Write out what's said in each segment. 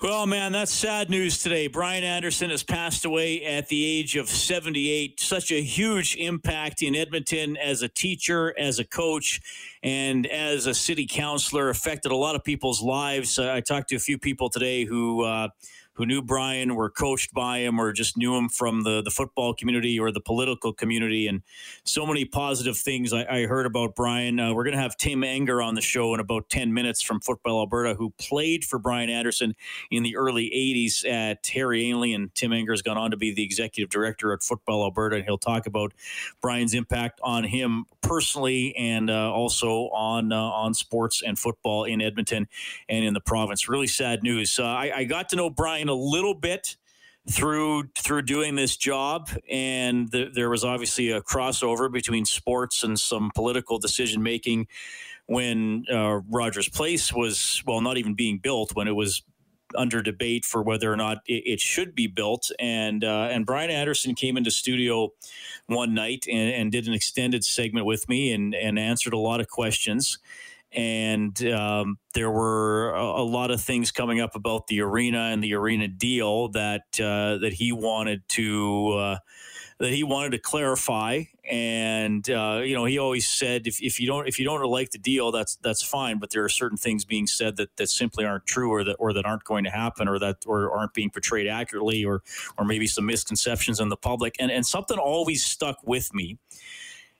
Well, man, that's sad news today. Bryan Anderson has passed away at the age of 78. Such a huge impact in Edmonton as a teacher, as a coach, and as a city councilor. Affected a lot of people's lives. Uh, I talked to a few people today who. Uh, who knew Bryan, were coached by him, or just knew him from the, the football community or the political community. And so many positive things I, I heard about Bryan. Uh, we're going to have Tim Enger on the show in about 10 minutes from Football Alberta, who played for Bryan Anderson in the early 80s at Harry Ainlay. And Tim Enger has gone on to be the executive director at Football Alberta. And he'll talk about Bryan's impact on him personally and uh, also on, uh, on sports and football in Edmonton and in the province. Really sad news. Uh, I, I got to know Bryan a little bit through through doing this job. And the, there was obviously a crossover between sports and some political decision making when uh, Rogers Place was well not even being built when it was under debate for whether or not it, it should be built. And uh, and Bryan Anderson came into studio one night and, and did an extended segment with me and and answered a lot of questions and um, there were a, a, lot of things coming up about the arena and the arena deal that uh, that he wanted to uh, that he wanted to clarify. And uh, you know, he always said, if, if you don't if you don't like the deal, that's that's fine. But there are certain things being said that, that simply aren't true, or that or that aren't going to happen, or that or aren't being portrayed accurately, or or maybe some misconceptions in the public. And and something always stuck with me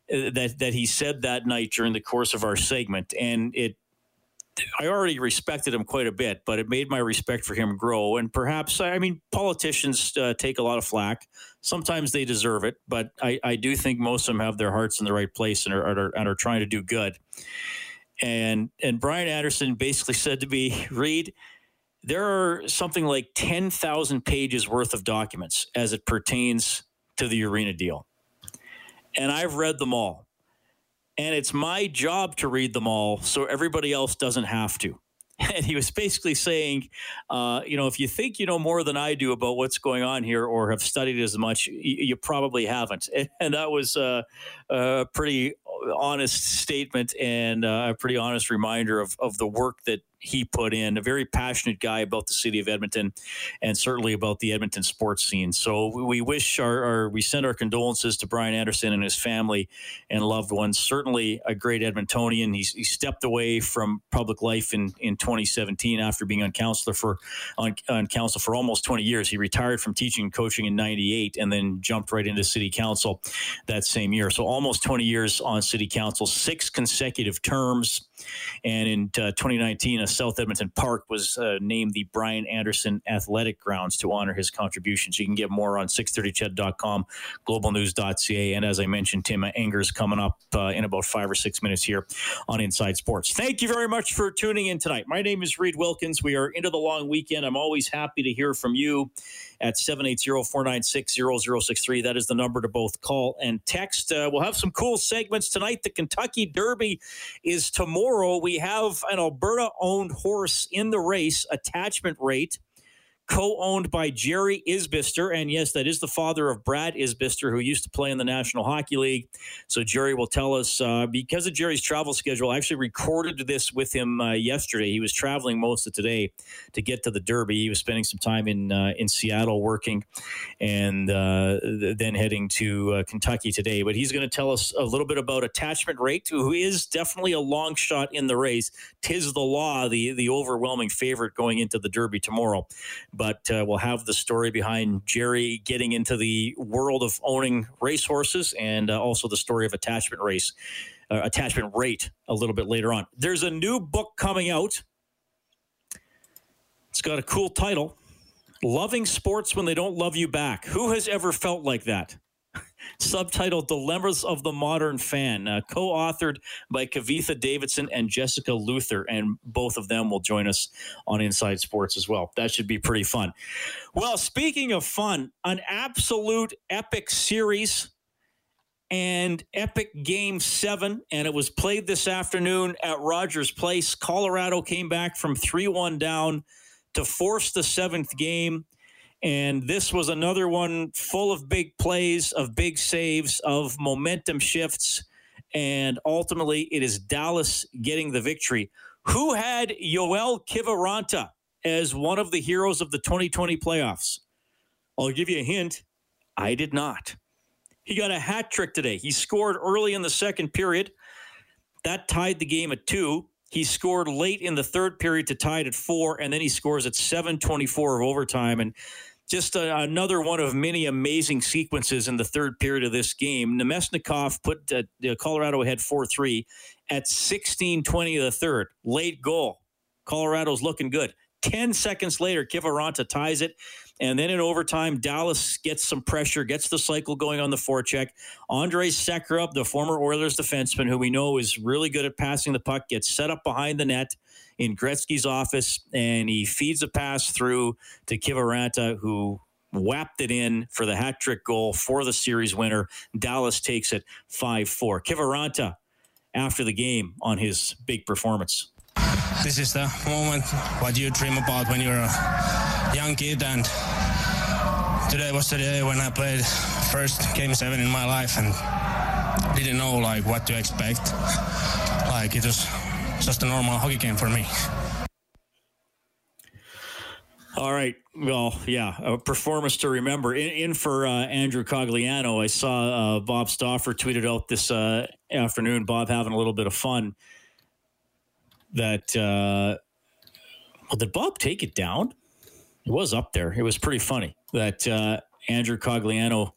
that that he said that night during the course of our segment, and it. I already respected him quite a bit, but it made my respect for him grow. And perhaps, I mean, politicians uh, take a lot of flack. Sometimes they deserve it, but I, I do think most of them have their hearts in the right place and are, are, and are trying to do good. And and Bryan Anderson basically said to me, Reed, there are something like 10,000 pages worth of documents as it pertains to the arena deal and I've read them all. And it's my job to read them all so everybody else doesn't have to. And he was basically saying, uh, you know, if you think you know more than I do about what's going on here or have studied as much, you, you probably haven't. And that was uh, a pretty honest statement and uh, a pretty honest reminder of, of the work that he put in. A very passionate guy about the city of Edmonton, and certainly about the Edmonton sports scene. So we wish our, our, we send our condolences to Bryan Anderson and his family and loved ones. Certainly a great Edmontonian. He stepped away from public life in, in 2017 after being on council for on, on council for almost 20 years. He retired from teaching and coaching in '98, and then jumped right into city council that same year. So almost 20 years on city council, six consecutive terms. And in uh, 2019, a South Edmonton Park was uh, named the Bryan Anderson Athletic Grounds to honor his contributions. You can get more on 630ched.com, globalnews.ca. And as I mentioned, Tim Enger's coming up uh, in about five or six minutes here on Inside Sports. Thank you very much for tuning in tonight. My name is Reed Wilkins. We are into the long weekend. I'm always happy to hear from you at 780-496-0063. That is the number to both call and text. Uh, we'll have some cool segments tonight. The Kentucky Derby is tomorrow. We have an Alberta-owned horse in the race, Attachment Rate co-owned by Jerry Isbister, and yes, that is the father of Brad Isbister, who used to play in the National Hockey League. So Jerry will tell us uh, because of Jerry's travel schedule. I actually recorded this with him uh, yesterday. He was traveling most of today to get to the Derby. He was spending some time in uh, in Seattle working, and uh, then heading to uh, Kentucky today. But he's going to tell us a little bit about attachment rate, who is definitely a long shot in the race. Tiz the Law, the the overwhelming favorite going into the Derby tomorrow but uh, we'll have the story behind Jerry getting into the world of owning racehorses and uh, also the story of attachment race, uh, attachment rate a little bit later on. There's a new book coming out. It's got a cool title Loving Sports When They Don't Love You Back. Who has ever felt like that? Subtitled Dilemmas of the Modern Fan, uh, co authored by Kavitha Davidson and Jessica Luther. And both of them will join us on Inside Sports as well. That should be pretty fun. Well, speaking of fun, an absolute epic series and epic game seven, and it was played this afternoon at Rogers Place. Colorado came back from 3 1 down to force the seventh game. And this was another one full of big plays, of big saves, of momentum shifts. And ultimately, it is Dallas getting the victory. Who had Joel Kiviranta as one of the heroes of the 2020 playoffs? I'll give you a hint. I did not. He got a hat trick today. He scored early in the second period. That tied the game at two. He scored late in the third period to tie it at four, and then he scores at 7:24 of overtime. And just a, another one of many amazing sequences in the third period of this game. Namestnikov put uh, Colorado ahead 4 3 at 16:20 of the third. Late goal. Colorado's looking good. 10 seconds later, Kiviranta ties it. And then in overtime, Dallas gets some pressure, gets the cycle going on the forecheck. Andrej Sekera, the former Oilers defenseman, who we know is really good at passing the puck, gets set up behind the net in Gretzky's office, and he feeds a pass through to Kiviranta, who whapped it in for the hat trick goal for the series winner. Dallas takes it 5 4. Kiviranta after the game on his big performance. This is the moment what you dream about when you're a young kid and today was the day when I played first game seven in my life and didn't know like what to expect. Like it was just a normal hockey game for me. All right. Well, yeah, a performance to remember. In, in for uh, Andrew Cogliano, I saw uh, Bob Stauffer tweeted out this uh, afternoon. Bob having a little bit of fun that uh, well, did Bob take it down? It was up there. It was pretty funny that uh, Andrew Cogliano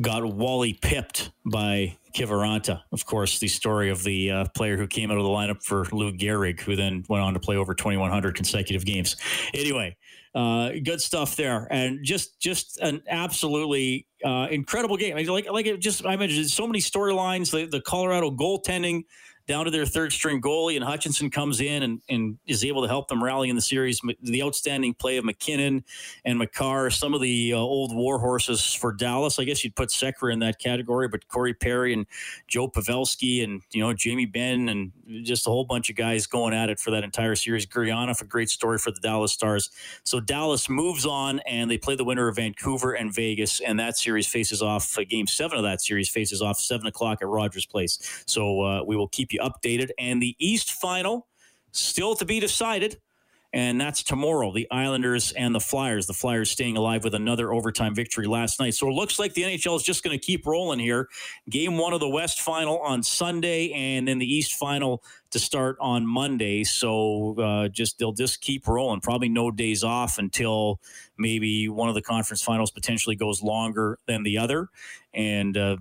got Wally pipped by Kiviranta. Of course, the story of the uh, player who came out of the lineup for Lou Gehrig, who then went on to play over 2,100 consecutive games. Anyway, uh, good stuff there, and just just an absolutely uh, incredible game. Like like it just I mentioned so many storylines. The the Colorado goaltending down to their third string goalie, and Hutchinson comes in and, and is able to help them rally in the series. The outstanding play of MacKinnon and Makar, some of the uh, old war horses for Dallas. I guess you'd put Sekera in that category, but Corey Perry and Joe Pavelski and you know Jamie Benn and just a whole bunch of guys going at it for that entire series. Gurianov, a great story for the Dallas Stars. So Dallas moves on, and they play the winner of Vancouver and Vegas, and that series faces off. Uh, game seven of that series faces off seven o'clock at Rogers Place. So uh, we will keep you updated. And the East final still to be decided. And that's tomorrow, the Islanders and the Flyers. The Flyers staying alive with another overtime victory last night. So it looks like the NHL is just going to keep rolling here. Game one of the West final on Sunday, and then the East final to start on Monday. So uh, just they'll just keep rolling. Probably no days off until maybe one of the conference finals potentially goes longer than the other. And uh,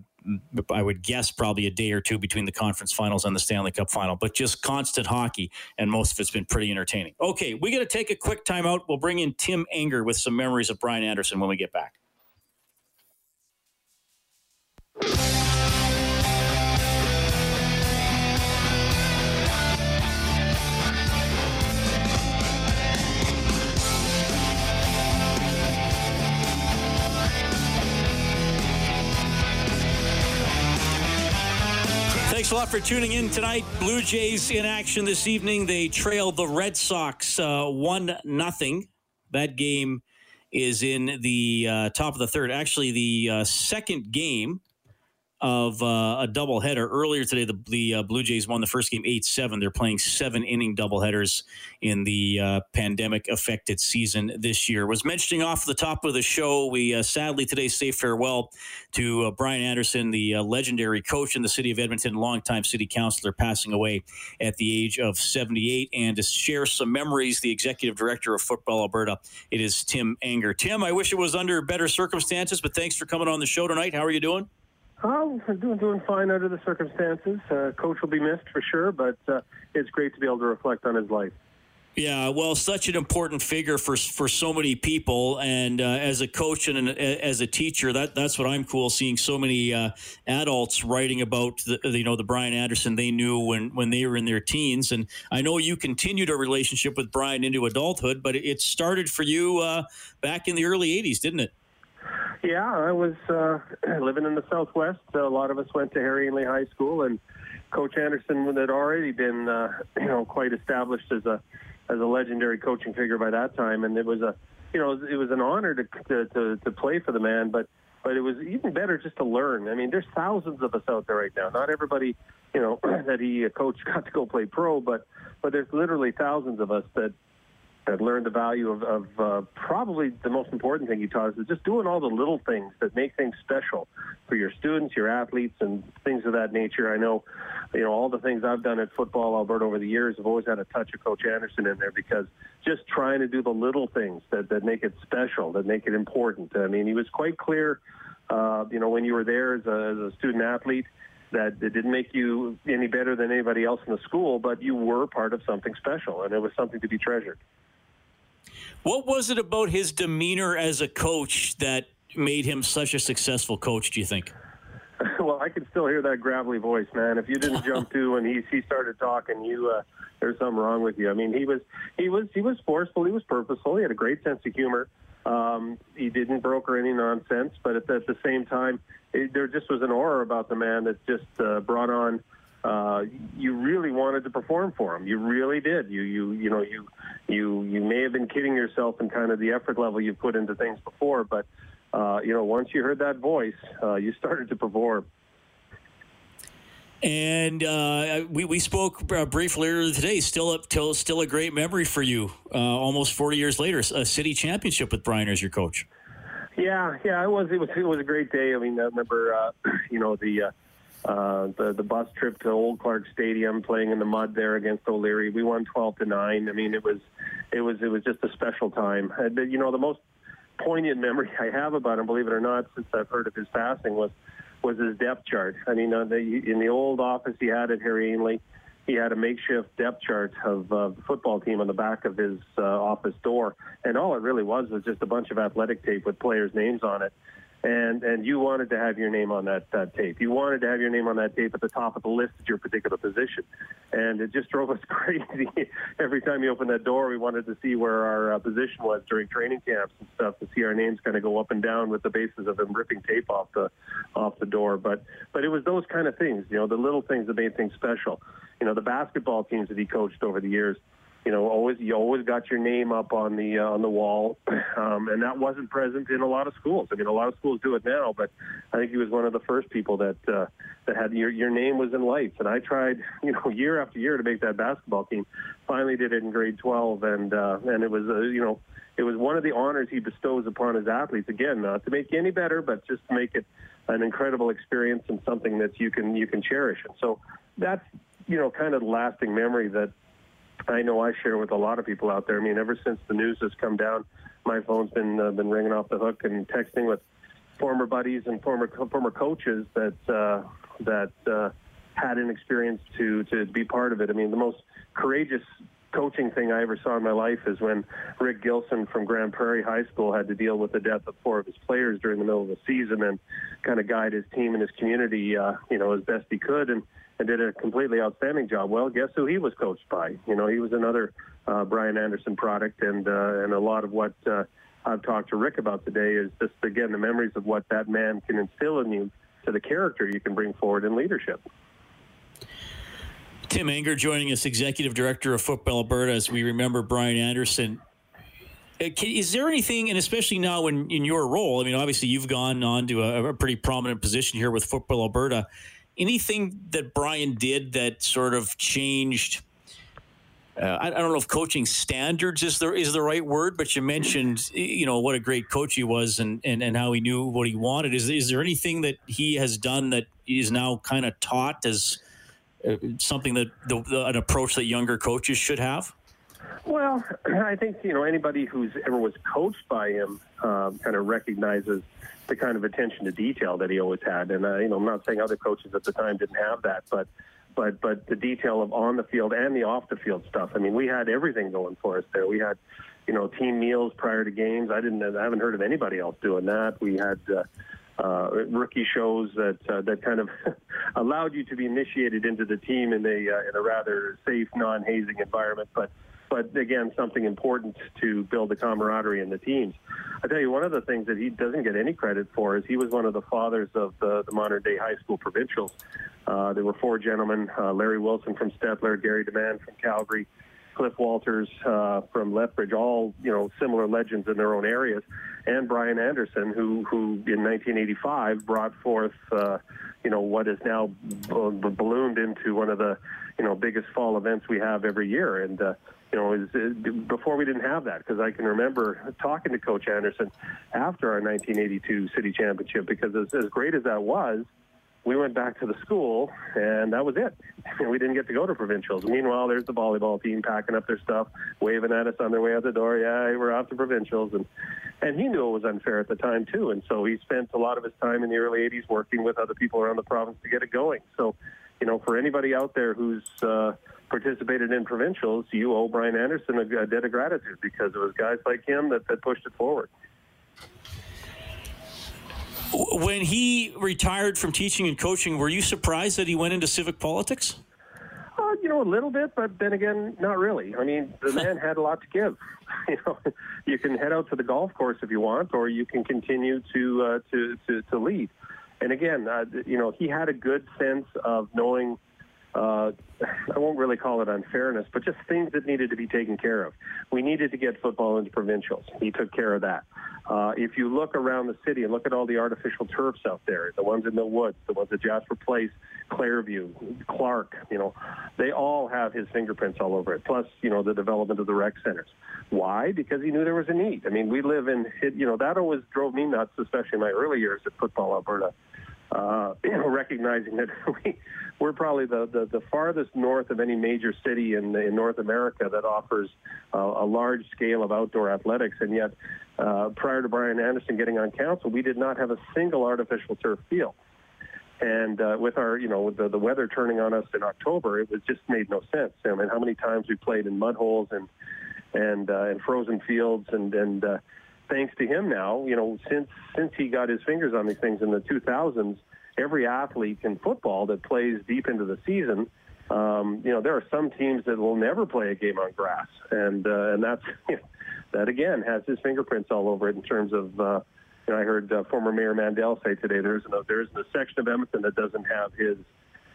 I would guess probably a day or two between the conference finals and the Stanley Cup final, but just constant hockey, and most of it's been pretty entertaining. Okay, we got to take a quick timeout. We'll bring in Tim Enger with some memories of Bryan Anderson when we get back. Thanks a lot for tuning in tonight. Blue Jays in action this evening. They trail the Red Sox uh, one nothing. That game is in the uh, top of the third. Actually, the uh, second game of uh, a doubleheader. Earlier today, the, the uh, Blue Jays won the first game 8 7. They're playing seven inning doubleheaders in the uh, pandemic affected season this year. Was mentioning off the top of the show, we uh, sadly today say farewell to uh, Bryan Anderson, the uh, legendary coach in the city of Edmonton, longtime city councilor, passing away at the age of 78. And to share some memories, the executive director of Football Alberta, it is Tim Enger. Tim, I wish it was under better circumstances, but thanks for coming on the show tonight. How are you doing? Oh, I'm doing doing fine under the circumstances. Uh, coach will be missed for sure, but uh, it's great to be able to reflect on his life. Yeah, well, such an important figure for for so many people, and uh, as a coach and an, as a teacher, that that's what I'm cool seeing so many uh, adults writing about the you know the Bryan Anderson they knew when when they were in their teens, and I know you continued a relationship with Bryan into adulthood, but it started for you uh, back in the early '80s, didn't it? Yeah, I was uh, living in the Southwest. A lot of us went to Harry Ainlay High School, and Coach Anderson had already been, uh, you know, quite established as a as a legendary coaching figure by that time, and it was a, you know, it was an honor to to to, to play for the man, but but it was even better just to learn. I mean, there's thousands of us out there right now. Not everybody, you know, that he coached got to go play pro, but but there's literally thousands of us that that learned the value of, of uh, probably the most important thing he taught us is just doing all the little things that make things special for your students, your athletes, and things of that nature. I know, you know, all the things I've done at Football Alberta over the years have always had a touch of Coach Anderson in there because just trying to do the little things that, that make it special, that make it important. I mean, he was quite clear, uh, you know, when you were there as a, as a student athlete, that it didn't make you any better than anybody else in the school, but you were part of something special, and it was something to be treasured. What was it about his demeanor as a coach that made him such a successful coach, do you think? Well, I can still hear that gravelly voice, man. If you didn't jump to when he he started talking, you uh, there's something wrong with you. I mean, he was he was he was forceful, he was purposeful, he had a great sense of humor. Um, he didn't broker any nonsense, but at the, at the same time, it, there just was an aura about the man that just uh, brought on uh, you really wanted to perform for him. You really did. You you you know you you you may have been kidding yourself in kind of the effort level you've put into things before, but uh, you know once you heard that voice, uh, you started to perform. And uh, we, we spoke uh, briefly earlier today. Still up till still a great memory for you. Uh, almost forty years later, a city championship with Bryan as your coach. Yeah, yeah, it was. It was. It was a great day. I mean, I remember, uh, you know, the uh, the the bus trip to Old Clark Stadium, playing in the mud there against O'Leary. We won 12 to nine. I mean, it was it was it was just a special time. Uh, you know, the most poignant memory I have about him, believe it or not, since I've heard of his passing, was was his depth chart. I mean, uh, the, in the old office he had at Harry Ainlay, he had a makeshift depth chart of uh, the football team on the back of his uh, office door, and all it really was was just a bunch of athletic tape with players' names on it and and you wanted to have your name on that, that tape. You wanted to have your name on that tape at the top of the list at your particular position, and it just drove us crazy. Every time you opened that door, we wanted to see where our uh, position was during training camps and stuff to see our names kind of go up and down with the basis of him ripping tape off the off the door. But but it was those kind of things, you know, the little things that made things special. You know, the basketball teams that he coached over the years you know, always you always got your name up on the uh, on the wall, um, and that wasn't present in a lot of schools. I mean, a lot of schools do it now, but I think he was one of the first people that uh, that had your your name was in lights. And I tried, you know, year after year to make that basketball team. Finally, did it in grade 12, and uh, and it was uh, you know it was one of the honors he bestows upon his athletes. Again, not to make you any better, but just to make it an incredible experience and something that you can you can cherish. And so that's you know kind of lasting memory that I know I share with a lot of people out there. I mean, ever since the news has come down, my phone's been uh, been ringing off the hook and texting with former buddies and former former coaches that uh, that uh, had an experience to to be part of it. I mean, the most courageous coaching thing I ever saw in my life is when Rick Gilson from Grande Prairie High School had to deal with the death of four of his players during the middle of the season and kind of guide his team and his community, uh, you know, as best he could. And and did a completely outstanding job. Well, guess who he was coached by? You know, he was another uh, Bryan Anderson product, and uh, and a lot of what uh, I've talked to Rick about today is just again the memories of what that man can instill in you to the character you can bring forward in leadership. Tim Enger joining us, Executive Director of Football Alberta, as we remember Bryan Anderson. Uh, is there anything, and especially now in, in your role, I mean, obviously you've gone on to a, a pretty prominent position here with Football Alberta anything that Bryan did that sort of changed? Uh, I, I, don't know if coaching standards is the is the right word, but you mentioned you know what a great coach he was and, and, and how he knew what he wanted. Is is there anything that he has done that is now kind of taught as uh, something that the, the, an approach that younger coaches should have? Well, I think you know anybody who's ever was coached by him um, kind of recognizes the kind of attention to detail that he always had. And uh, you know, I'm not saying other coaches at the time didn't have that, but but but the detail of on the field and the off the field stuff. I mean, we had everything going for us there. We had, you know, team meals prior to games. I didn't. I haven't heard of anybody else doing that. We had. Uh, uh, rookie shows that uh, that kind of allowed you to be initiated into the team in a uh, in a rather safe, non-hazing environment. But but again, something important to build the camaraderie in the teams. I tell you, one of the things that he doesn't get any credit for is he was one of the fathers of the, the modern day high school provincials. Uh, there were four gentlemen: uh, Larry Wilson from Stettler, Gary DeMann from Calgary. Cliff Walters uh, from Lethbridge, all you know, similar legends in their own areas, and Bryan Anderson, who who in 1985 brought forth, uh, you know, what is now ballooned into one of the, you know, biggest fall events we have every year, and. Uh, you know, is, is before we didn't have that because I can remember talking to Coach Anderson after our 1982 city championship because as, as great as that was, we went back to the school and that was it. We didn't get to go to provincials. Meanwhile, there's the volleyball team packing up their stuff, waving at us on their way out the door. Yeah, we're off to provincials, and and he knew it was unfair at the time too. And so he spent a lot of his time in the early '80s working with other people around the province to get it going. So, you know, for anybody out there who's uh, participated in provincials, you owe Bryan Anderson a, a debt of gratitude because it was guys like him that, that pushed it forward. When he retired from teaching and coaching, were you surprised that he went into civic politics? Uh, you know, a little bit, but then again, not really. I mean, the man had a lot to give. You know, you can head out to the golf course if you want, or you can continue to uh, to, to to lead. And again, uh, you know, he had a good sense of knowing uh, I won't really call it unfairness, but just things that needed to be taken care of. We needed to get football into provincials. He took care of that. Uh, if you look around the city and look at all the artificial turfs out there, the ones in the woods, the ones at Jasper Place, Clareview, Clark, you know, they all have his fingerprints all over it. Plus, you know, the development of the rec centers. Why? Because he knew there was a need. I mean, we live in, you know, that always drove me nuts, especially in my early years at Football Alberta uh, recognizing that we, we're probably the, the, the, farthest north of any major city in, in North America that offers uh, a large scale of outdoor athletics. And yet, uh, prior to Bryan Anderson getting on council, we did not have a single artificial turf field. And uh, with our, you know, the, the weather turning on us in October, it was just made no sense. I mean, how many times we played in mud holes and and uh, and frozen fields and and uh, thanks to him now, you know, since since he got his fingers on these things in the 2000s, every athlete in football that plays deep into the season, um, you know, there are some teams that will never play a game on grass, and uh, and that's that again has his fingerprints all over it in terms of. Uh, you know, I heard uh, former Mayor Mandel say today there's no, there's a section of Edmonton that doesn't have his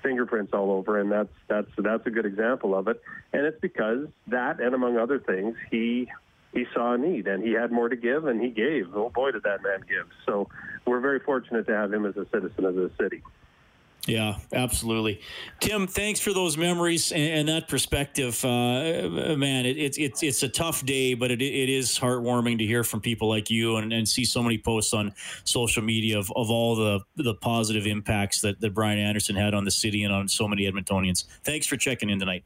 fingerprints all over, and that's that's that's a good example of it. And it's because that, and among other things, he he saw a need and he had more to give and he gave. Oh boy, did that man give. So we're very fortunate to have him as a citizen of the city. Yeah, absolutely. Tim, thanks for those memories and, and that perspective. Uh, man, it, it's it's it's a tough day, but it, it is heartwarming to hear from people like you and, and see so many posts on social media of, of all the the positive impacts that, that Bryan Anderson had on the city and on so many Edmontonians. Thanks for checking in tonight.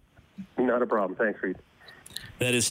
Not a problem. Thanks, Reed. That is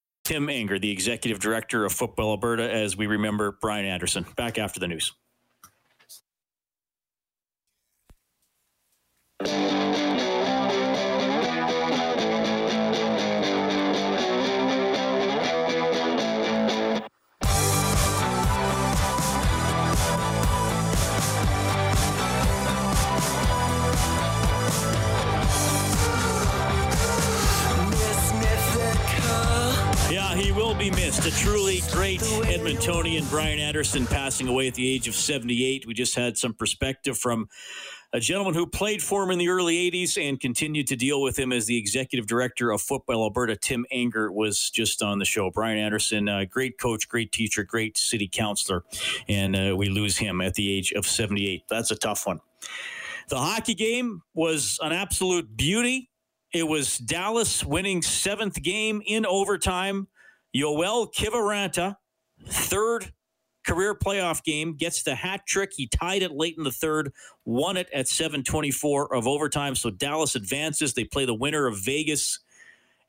Tim Enger, the executive director of Football Alberta, as we remember Bryan Anderson. Back after the news. Be. A truly great Edmontonian, Bryan Anderson, passing away at the age of 78. We just had some perspective from a gentleman who played for him in the early 80s and continued to deal with him as the executive director of Football Alberta. Tim Enger was just on the show. Bryan Anderson, uh, great coach, great teacher, great city councilor, and uh, we lose him at the age of 78. That's a tough one. The hockey game was an absolute beauty. It was Dallas winning seventh game in overtime. Joel Kiviranta, third career playoff game, gets the hat trick. He tied it late in the third, won it at 724 of overtime. So Dallas advances. They play the winner of Vegas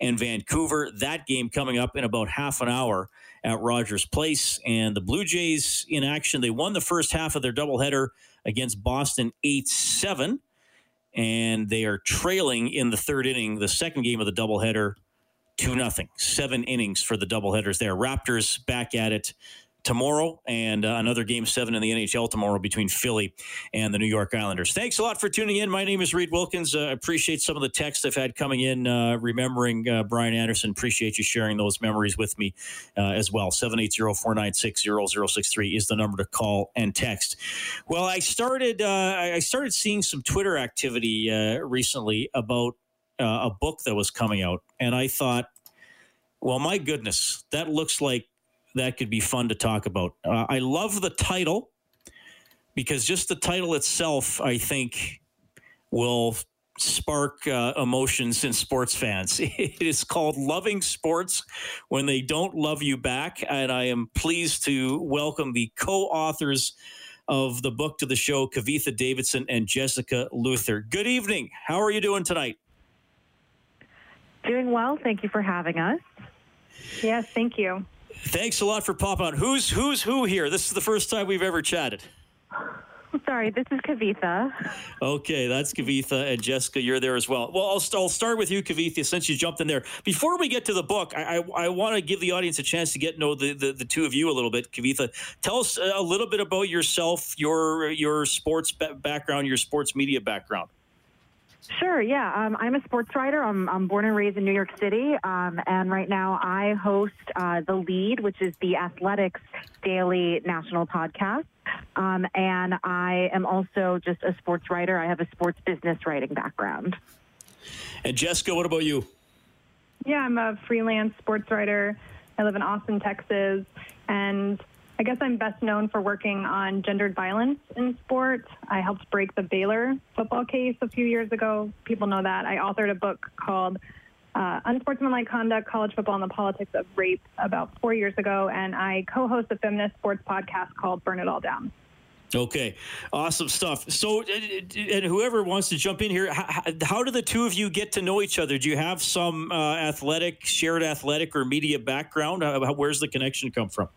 and Vancouver. That game coming up in about half an hour at Rogers Place. And the Blue Jays in action. They won the first half of their doubleheader against Boston 8 7. And they are trailing in the third inning, the second game of the doubleheader, 2 nothing. Seven innings for the doubleheaders there. Raptors back at it tomorrow and uh, another game seven in the NHL tomorrow between Philly and the New York Islanders. Thanks a lot for tuning in. My name is Reed Wilkins. I uh, appreciate some of the texts I've had coming in, uh, remembering uh, Bryan Anderson. Appreciate you sharing those memories with me uh, as well. 780 496 0063 is the number to call and text. Well, I started, uh, I started seeing some Twitter activity recently about a book that was coming out, and I thought, well, my goodness, that looks like that could be fun to talk about. Uh, I love the title because just the title itself, I think, will spark uh, emotions in sports fans. It is called Loving Sports When They Don't Love You Back. And I am pleased to welcome the co authors of the book to the show, Kavitha Davidson and Jessica Luther. Good evening. How are you doing tonight? Doing well. Thank you for having us. Yes, thank you. Thanks a lot for popping on. Who's who's who here? This is the first time we've ever chatted. Sorry, this is Kavitha. Okay, that's Kavitha and Jessica. You're there as well. Well, I'll, I'll start with you, Kavitha, since you jumped in there. Before we get to the book, I, I, I want to give the audience a chance to get to know the, the, the, two of you a little bit. Kavitha, tell us a little bit about yourself, your your sports background, your sports media background. Sure, yeah. Um, I'm a sports writer. I'm, I'm, born and raised in New York City. Um, and right now I host uh, The Lead, which is the Athletic's Daily National Podcast. Um, and I am also just a sports writer. I have a sports business writing background. And Jessica, what about you? Yeah, I'm a freelance sports writer. I live in Austin, Texas. And I guess I'm best known for working on gendered violence in sport. I helped break the Baylor football case a few years ago. People know that. I authored a book called uh, Unsportsmanlike Conduct, College Football, and the Politics of Rape about four years ago, and I co host a feminist sports podcast called Burn It All Down. Okay, awesome stuff. So, and whoever wants to jump in here, how, how do the two of you get to know each other? Do you have some uh, athletic, shared athletic or media background? where's the connection come from?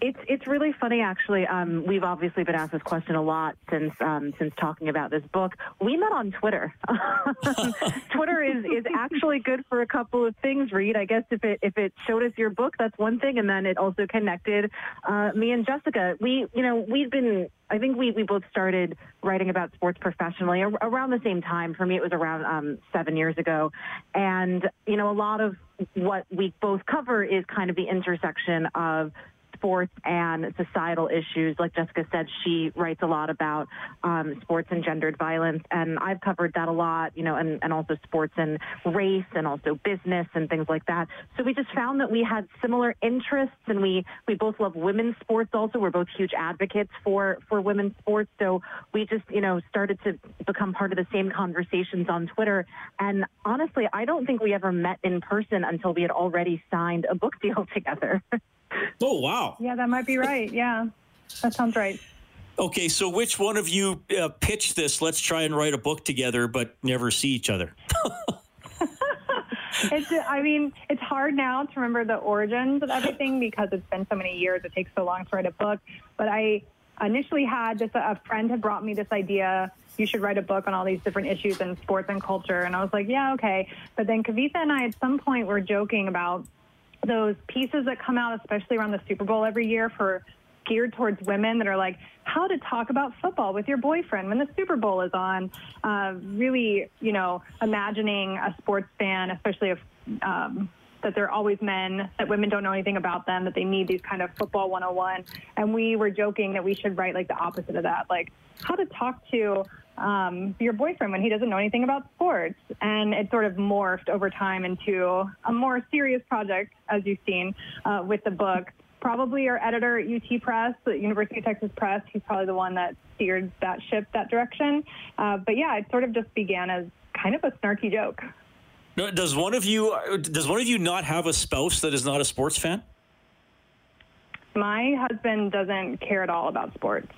It's it's really funny actually. Um, we've obviously been asked this question a lot since um, since talking about this book. We met on Twitter. Twitter is, is actually good for a couple of things. Reed, I guess if it if it showed us your book, that's one thing, and then it also connected uh, me and Jessica. We you know we've been I think we, we both started writing about sports professionally around the same time. For me, it was around um, seven years ago. And, you know, a lot of what we both cover is kind of the intersection of sports and societal issues. Like Jessica said, she writes a lot about um, sports and gendered violence, and I've covered that a lot, you know, and, and also sports and race and also business and things like that. So we just found that we had similar interests, and we we both love women's sports. Also, we're both huge advocates for for women's sports. So we just you know started to become part of the same conversations on Twitter. And honestly, I don't think we ever met in person until we had already signed a book deal together. Oh, wow. Yeah, that might be right. Yeah, that sounds right. Okay, so which one of you uh, pitched this? Let's try and write a book together, but never see each other. it's, I mean, it's hard now to remember the origins of everything because it's been so many years. It takes so long to write a book. But I initially had this, a friend had brought me this idea. You should write a book on all these different issues in sports and culture. And I was like, yeah, okay. But then Kavitha and I, at some point, were joking about those pieces that come out, especially around the Super Bowl every year for geared towards women that are like how to talk about football with your boyfriend when the Super Bowl is on. Uh, really, you know, imagining a sports fan, especially a um, that they're always men, that women don't know anything about them, that they need these kind of football 101. And we were joking that we should write like the opposite of that, like how to talk to um, your boyfriend when he doesn't know anything about sports. And it sort of morphed over time into a more serious project, as you've seen uh, with the book. probably our editor at UT Press, the University of Texas Press. He's probably the one that steered that ship that direction. Uh, but yeah, it sort of just began as kind of a snarky joke. Does one of you does one of you not have a spouse that is not a sports fan? My husband doesn't care at all about sports.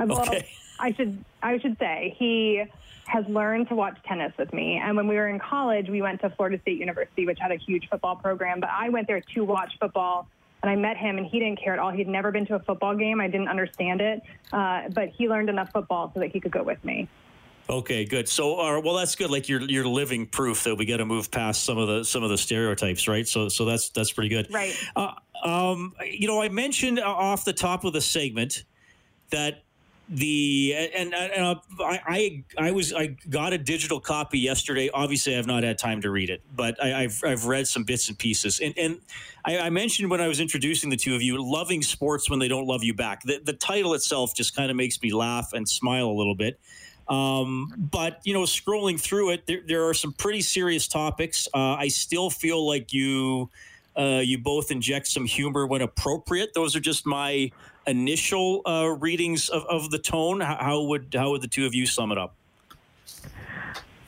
Okay. I should I should say he has learned to watch tennis with me. And when we were in college, we went to Florida State University, which had a huge football program. But I went there to watch football. And I met him, and he didn't care at all. He'd never been to a football game. I didn't understand it, uh, but he learned enough football so that he could go with me. Okay, good. So, uh, well, that's good. Like you're you're living proof that we got to move past some of the some of the stereotypes, right? So, so that's that's pretty good. Right. Uh, um, you know, I mentioned uh, off the top of the segment that the and, and, and uh, I, I I was I got a digital copy yesterday. Obviously, I've not had time to read it, but I, I've I've read some bits and pieces. And and I, I mentioned when I was introducing the two of you, loving sports when they don't love you back. The the title itself just kind of makes me laugh and smile a little bit. Um, but you know, scrolling through it, there, there are some pretty serious topics. Uh, I still feel like you uh, you both inject some humor when appropriate. Those are just my initial uh, readings of, of the tone. How, how would how would the two of you sum it up?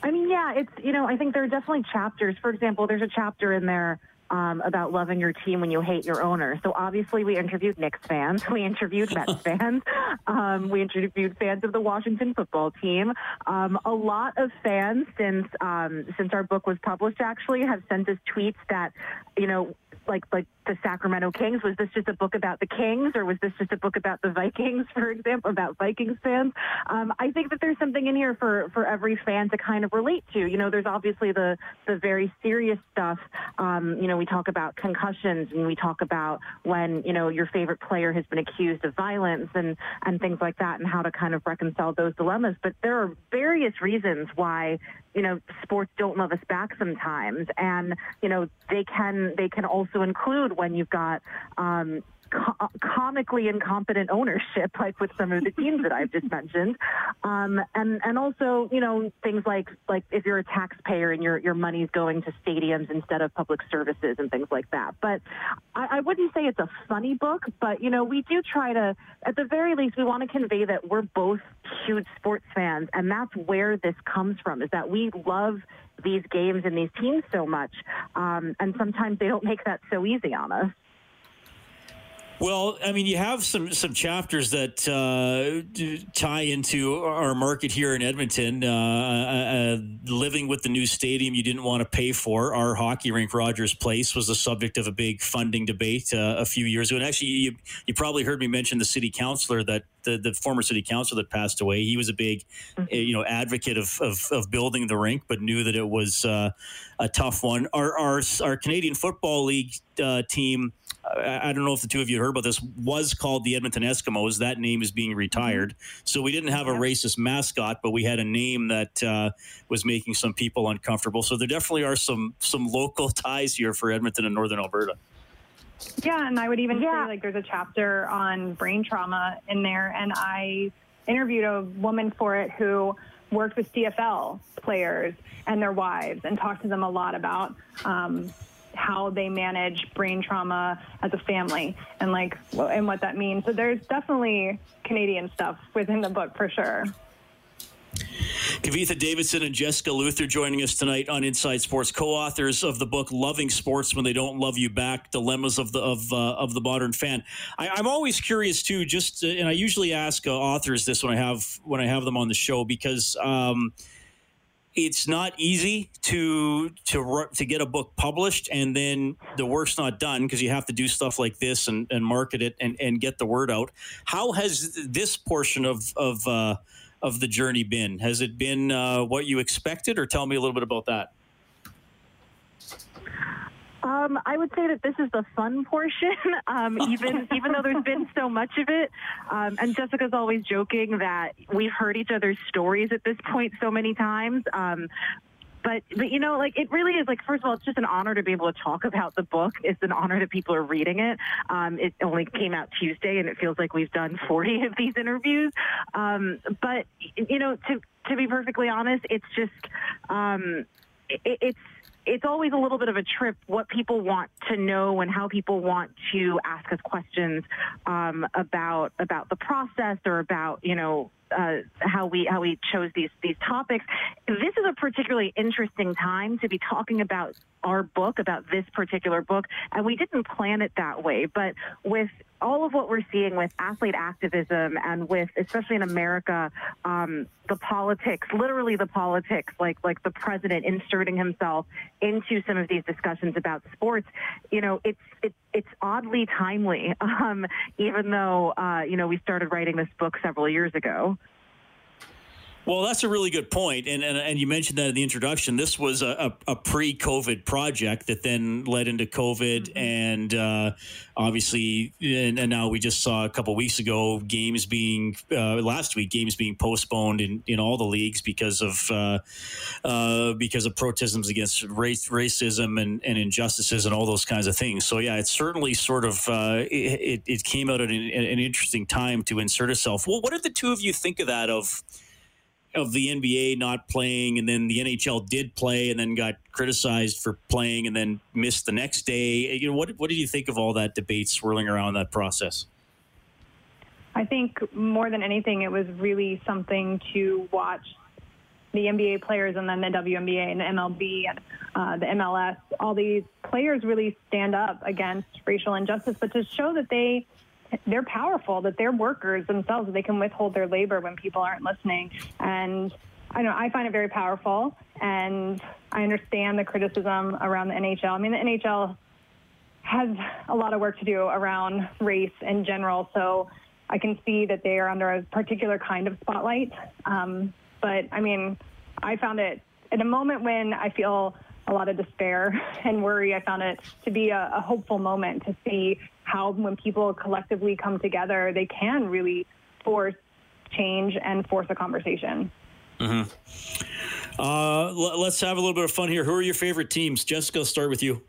I mean, yeah, it's, you know, I think there are definitely chapters. For example, there's a chapter in there um, about loving your team when you hate your owner. So obviously, we interviewed Knicks fans, we interviewed Mets fans, um, we interviewed fans of the Washington football team. Um, a lot of fans since um, since our book was published actually have sent us tweets that, you know, like like the Sacramento Kings. Was this just a book about the Kings, or was this just a book about the Vikings, for example, about Vikings fans? Um, I think that there's something in here for for every fan to kind of relate to. You know, there's obviously the the very serious stuff. Um, you know, we talk about concussions and we talk about when you know your favorite player has been accused of violence and and things like that, and how to kind of reconcile those dilemmas. But there are various reasons why you know sports don't love us back sometimes, and you know they can they can also include when you've got um, co- comically incompetent ownership, like with some of the teams that I've just mentioned, um, and and also you know things like like if you're a taxpayer and your your money's going to stadiums instead of public services and things like that. But I, I wouldn't say it's a funny book, but you know we do try to, at the very least, we want to convey that we're both huge sports fans, and that's where this comes from. Is that we love these games and these teams so much, um, and sometimes they don't make that so easy on us. Well, I mean, you have some some chapters that uh, tie into our market here in Edmonton. Uh, uh, living with the new stadium you didn't want to pay for. Our hockey rink, Rogers Place, was the subject of a big funding debate uh, a few years ago. And actually, you you probably heard me mention the city councilor that the, the former city councilor that passed away. He was a big, uh, you know, advocate of, of, of building the rink, but knew that it was uh, a tough one. Our our, our Canadian Football League uh, team. I I don't know if the two of you heard about this. Was called the Edmonton Eskimos. That name is being retired. So we didn't have a racist mascot, but we had a name that uh, was making some people uncomfortable. So there definitely are some some local ties here for Edmonton and Northern Alberta. Yeah, and I would even Yeah. say like there's a chapter on brain trauma in there, and I interviewed a woman for it who worked with CFL players and their wives and talked to them a lot about um, how they manage brain trauma as a family and like and what that means. So there's definitely Canadian stuff within the book for sure. Kavitha Davidson and Jessica Luther joining us tonight on Inside Sports, co-authors of the book "Loving Sports When They Don't Love You Back: Dilemmas of the of uh, of the Modern Fan." I, I'm always curious too, just uh, and I usually ask uh, authors this when I have when I have them on the show because. Um, it's not easy to to to get a book published and then the work's not done because you have to do stuff like this and, and market it and, and get the word out. How has this portion of of uh, of the journey been? Has it been uh, what you expected, or tell me a little bit about that? Um, I would say that this is the fun portion, um, even even though there's been so much of it. Um, and Jessica's always joking that we've heard each other's stories at this point so many times. But, but you know, like it really is like first of all, it's just an honor to be able to talk about the book. It's an honor that people are reading it. Um, it only came out Tuesday, and it feels like we've done 40 of these interviews. Um, but you know, to to be perfectly honest, it's just um, it, it's it's always a little bit of a trip what people want to know and how people want to ask us questions um, about about the process or about you know uh, how we how we chose these these topics. This is a particularly interesting time to be talking about our book, about this particular book, and we didn't plan it that way. But with all of what we're seeing with athlete activism and with, especially in America, um, the politics, literally the politics, like like the president inserting himself into some of these discussions about sports, you know, it's it's it's oddly timely, um, even though uh, you know we started writing this book several years ago. Well, that's a really good. And, and, and you mentioned that in the introduction. This was a, a, a pre COVID project that then led into COVID. Mm-hmm. And uh, obviously, and, and, now we just saw a couple weeks ago games being, uh, last week, games being postponed in, in all the leagues because of uh, uh because of protestums against race, racism and, and injustices and all those kinds of things. So, yeah, it's certainly sort of, uh, it, it came out at an, an interesting time to insert itself. Well, what did the two of you think of that? Of, of the NBA not playing, and then the NHL did play, and then got criticized for playing, and then missed the next day. You know, what what did you think of all that debate swirling around that process? I think more than anything, it was really something to watch the NBA players and then the WNBA and the MLB and uh, the MLS. All these players really stand up against racial injustice, but to show that they they're powerful, that they're workers themselves, they can withhold their labor when people aren't listening. And I know I find it very powerful, and I understand the criticism around the NHL. I mean, the NHL has a lot of work to do around race in general, so I can see that they are under a particular kind of spotlight. Um, but I mean, I found it at a moment when I feel a lot of despair and worry. I found it to be a, a hopeful moment to see how when people collectively come together, they can really force change and force a conversation. Mm-hmm. Uh, l- let's have a little bit of fun here. Who are your favorite teams? Jessica, I'll start with you.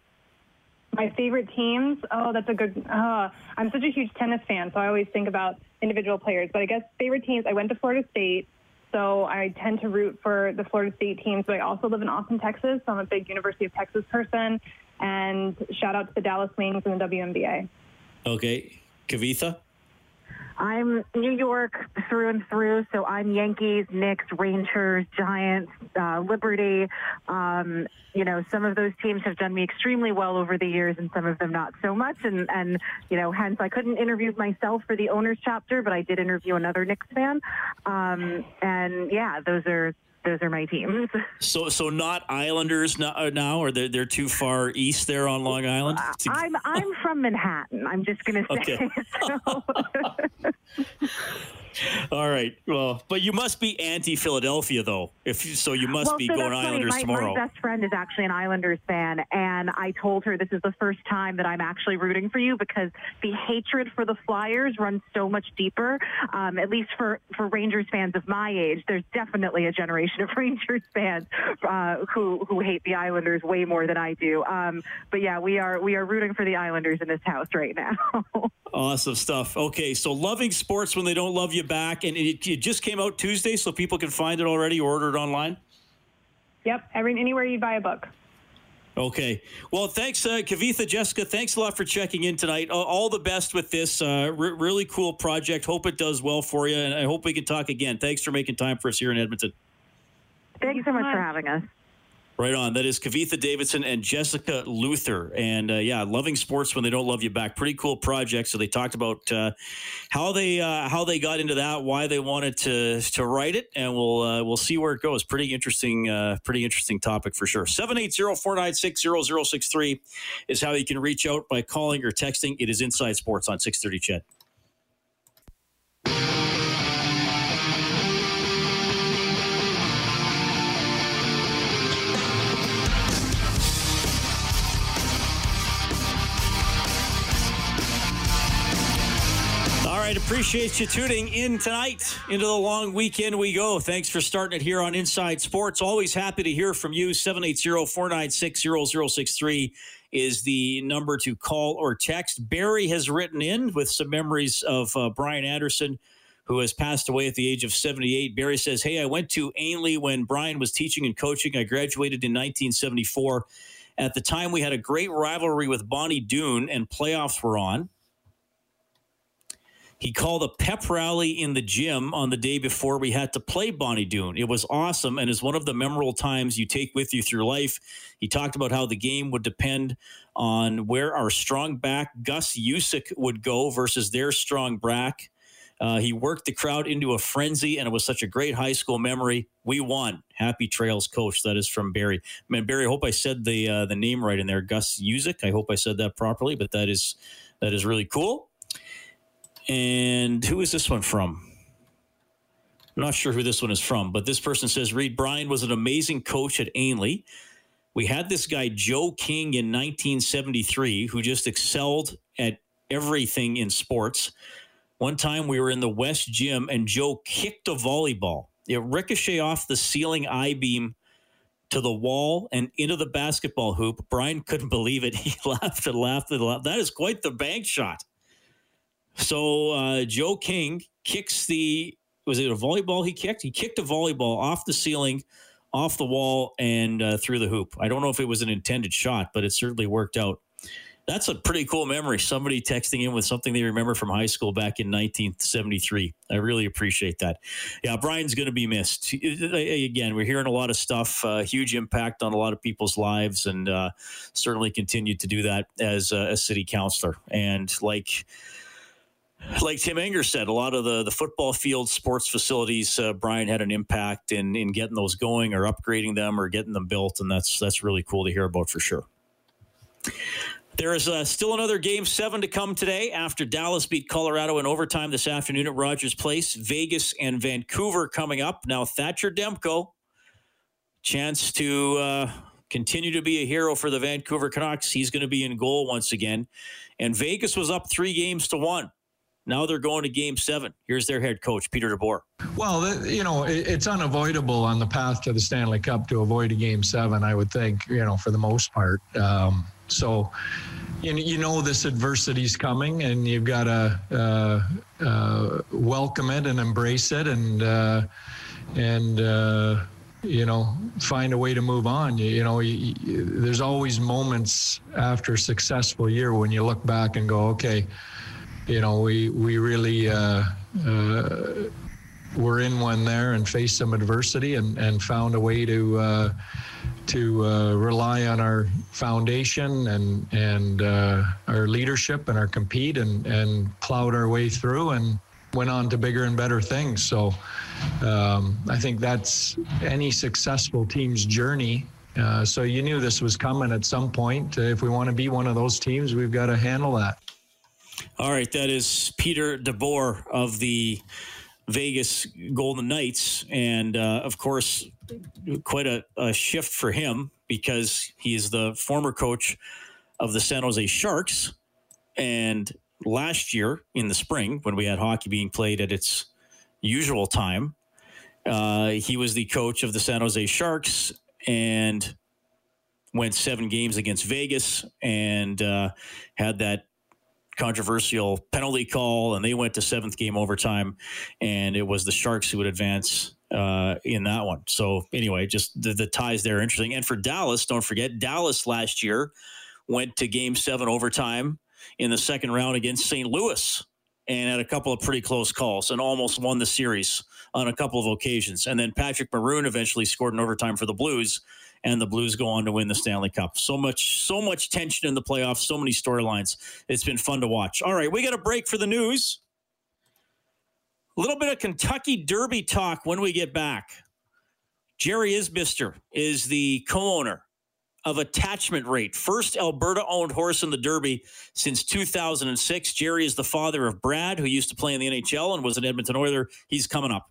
My favorite teams? Oh, that's a good. Uh, I'm such a huge tennis fan, so I always think about individual players. But I guess favorite teams. I went to Florida State, so I tend to root for the Florida State teams. But I also live in Austin, Texas, so I'm a big University of Texas person. And shout out to the Dallas Wings and the WNBA. Okay. Kavitha? I'm New York through and through, so I'm Yankees, Knicks, Rangers, Giants, uh, Liberty. Um, you know, some of those teams have done me extremely well over the years, and some of them not so much. And and you know, hence I couldn't interview myself for the owners chapter, but I did interview another Knicks fan. Um, and yeah, those are those are my teams. So, so not Islanders uh, now, or they're they're too far east there on Long Island. Uh, I'm I'm from Manhattan. I'm just gonna say. Okay. So. All right. Well, but you must be anti-Philadelphia, though. If so, you must well, be so going Islanders my, tomorrow. My best friend is actually an Islanders fan, and I told her this is the first time that I'm actually rooting for you because the hatred for the Flyers runs so much deeper. Um, at least for for Rangers fans of my age, there's definitely a generation of Rangers fans uh, who who hate the Islanders way more than I do. Um, but yeah, we are we are rooting for the Islanders in this house right now. awesome stuff. Okay, so loving sports when they don't love you back, and it, it, just came out Tuesday, so people can find it already or order it online. Yep, every anywhere you buy a book. Okay. Well, thanks, uh, Kavitha, Jessica. Thanks a lot for checking in tonight. All, all the best with this uh, really cool project. Hope it does well for you, and I hope we can talk again. Thanks for making time for us here in Edmonton. Thanks so much for having us. Right on. That is Kavitha Davidson and Jessica Luther. And uh, yeah, loving sports when they don't love you back. Pretty cool project. So they talked about uh, how they uh, how they got into that, why they wanted to to write it, and we'll uh, we'll see where it goes. Pretty interesting, uh, pretty interesting topic for sure. 780-496-0063 is how you can reach out by calling or texting. It is Inside Sports on 630 CHED. Right, appreciate you tuning in tonight. Into the long weekend we go. Thanks for starting it here on Inside Sports. Always happy to hear from you. 780-496-0063 is the number to call or text. Barry has written in with some memories of uh, Bryan Anderson, who has passed away at the age of 78. Barry says, Hey, I went to Ainlay when Bryan was teaching and coaching. I graduated in 1974. At the time, we had a great rivalry with Bonnie Doon, and playoffs were on. He called a pep rally in the gym on the day before we had to play Bonnie Doon. It was awesome and is one of the memorable times you take with you through life. He talked about how the game would depend on where our strong back Gus Usick would go versus their strong back. Uh, he worked the crowd into a frenzy, and it was such a great high school memory. We won. Happy Trails, coach. That is from Barry. Man, Barry, I hope I said the uh, the name right in there. Gus Usick. I hope I said that properly, but that is that is really cool. And who is this one from? I'm not sure who this one is from, but this person says Reid Bryan was an amazing coach at Ainlay. We had this guy, Joe King, in 1973, who just excelled at everything in sports. One time we were in the West Gym and Joe kicked a volleyball. It ricocheted off the ceiling I beam to the wall and into the basketball hoop. Bryan couldn't believe it. He laughed and laughed and laughed. That is quite the bank shot. So uh, Joe King kicks the was it a volleyball he kicked? He kicked a volleyball off the ceiling, off the wall, and uh, through the hoop. I don't know if it was an intended shot, but it certainly worked out. That's a pretty cool memory. Somebody texting in with something they remember from high school back in 1973. I really appreciate that. Yeah, Bryan's going to be missed. Again, we're hearing a lot of stuff, uh, huge impact on a lot of people's lives, and uh, certainly continued to do that as a city councilor. And like, like Tim Enger said, a lot of the, the football field sports facilities, uh, Bryan had an impact in, in getting those going or upgrading them or getting them built. And that's, that's really cool to hear about for sure. There is uh, still another game seven to come today after Dallas beat Colorado in overtime this afternoon at Rogers Place. Vegas and Vancouver coming up. Now, Thatcher Demko, chance to uh, continue to be a hero for the Vancouver Canucks. He's going to be in goal once again. And Vegas was up three games to one now they're going to game seven. Here's their head coach, Peter DeBoer. Well, you know, it's unavoidable on the path to the Stanley Cup to avoid a game seven, I would think, you know, for the most part. Um, so, you, know, this adversity is coming and you've got to uh, uh, welcome it and embrace it and, uh, and, uh, you know, find a way to move on. You, you know, you, you, there's always moments after a successful year when you look back and go, okay, you know, we we really uh, uh, were in one there and faced some adversity and, and found a way to uh, to uh, rely on our foundation and and uh, our leadership and our compete and and plowed our way through and went on to bigger and better things. So um, I think that's any successful team's journey. Uh, so you knew this was coming at some point. if we want to be one of those teams, we've got to handle that. All right, that is Peter DeBoer of the Vegas Golden Knights, and uh, of course, quite a, a, shift for him because he is the former coach of the San Jose Sharks. And last year in the spring, when we had hockey being played at its usual time, uh, he was the coach of the San Jose Sharks and went seven games against Vegas and uh, had that controversial penalty call, and they went to seventh game overtime, and it was the Sharks who would advance uh, in that one. So anyway, just the, the ties there are interesting. And for Dallas, don't forget Dallas last year went to Game Seven overtime in the second round against St. Louis and had a couple of pretty close calls and almost won the series on a couple of occasions. And then Patrick Maroon eventually scored in overtime for the Blues and the Blues go on to win the Stanley Cup. So much, so much tension in the playoffs, so many storylines. It's been fun to watch. All right, we got a break for the news. A little bit of Kentucky Derby talk when we get back. Jerry Isbister is the co-owner of Attachment Rate, first Alberta-owned horse in the Derby since 2006. Jerry is the father of Brad, who used to play in the NHL and was an Edmonton Oiler. He's coming up.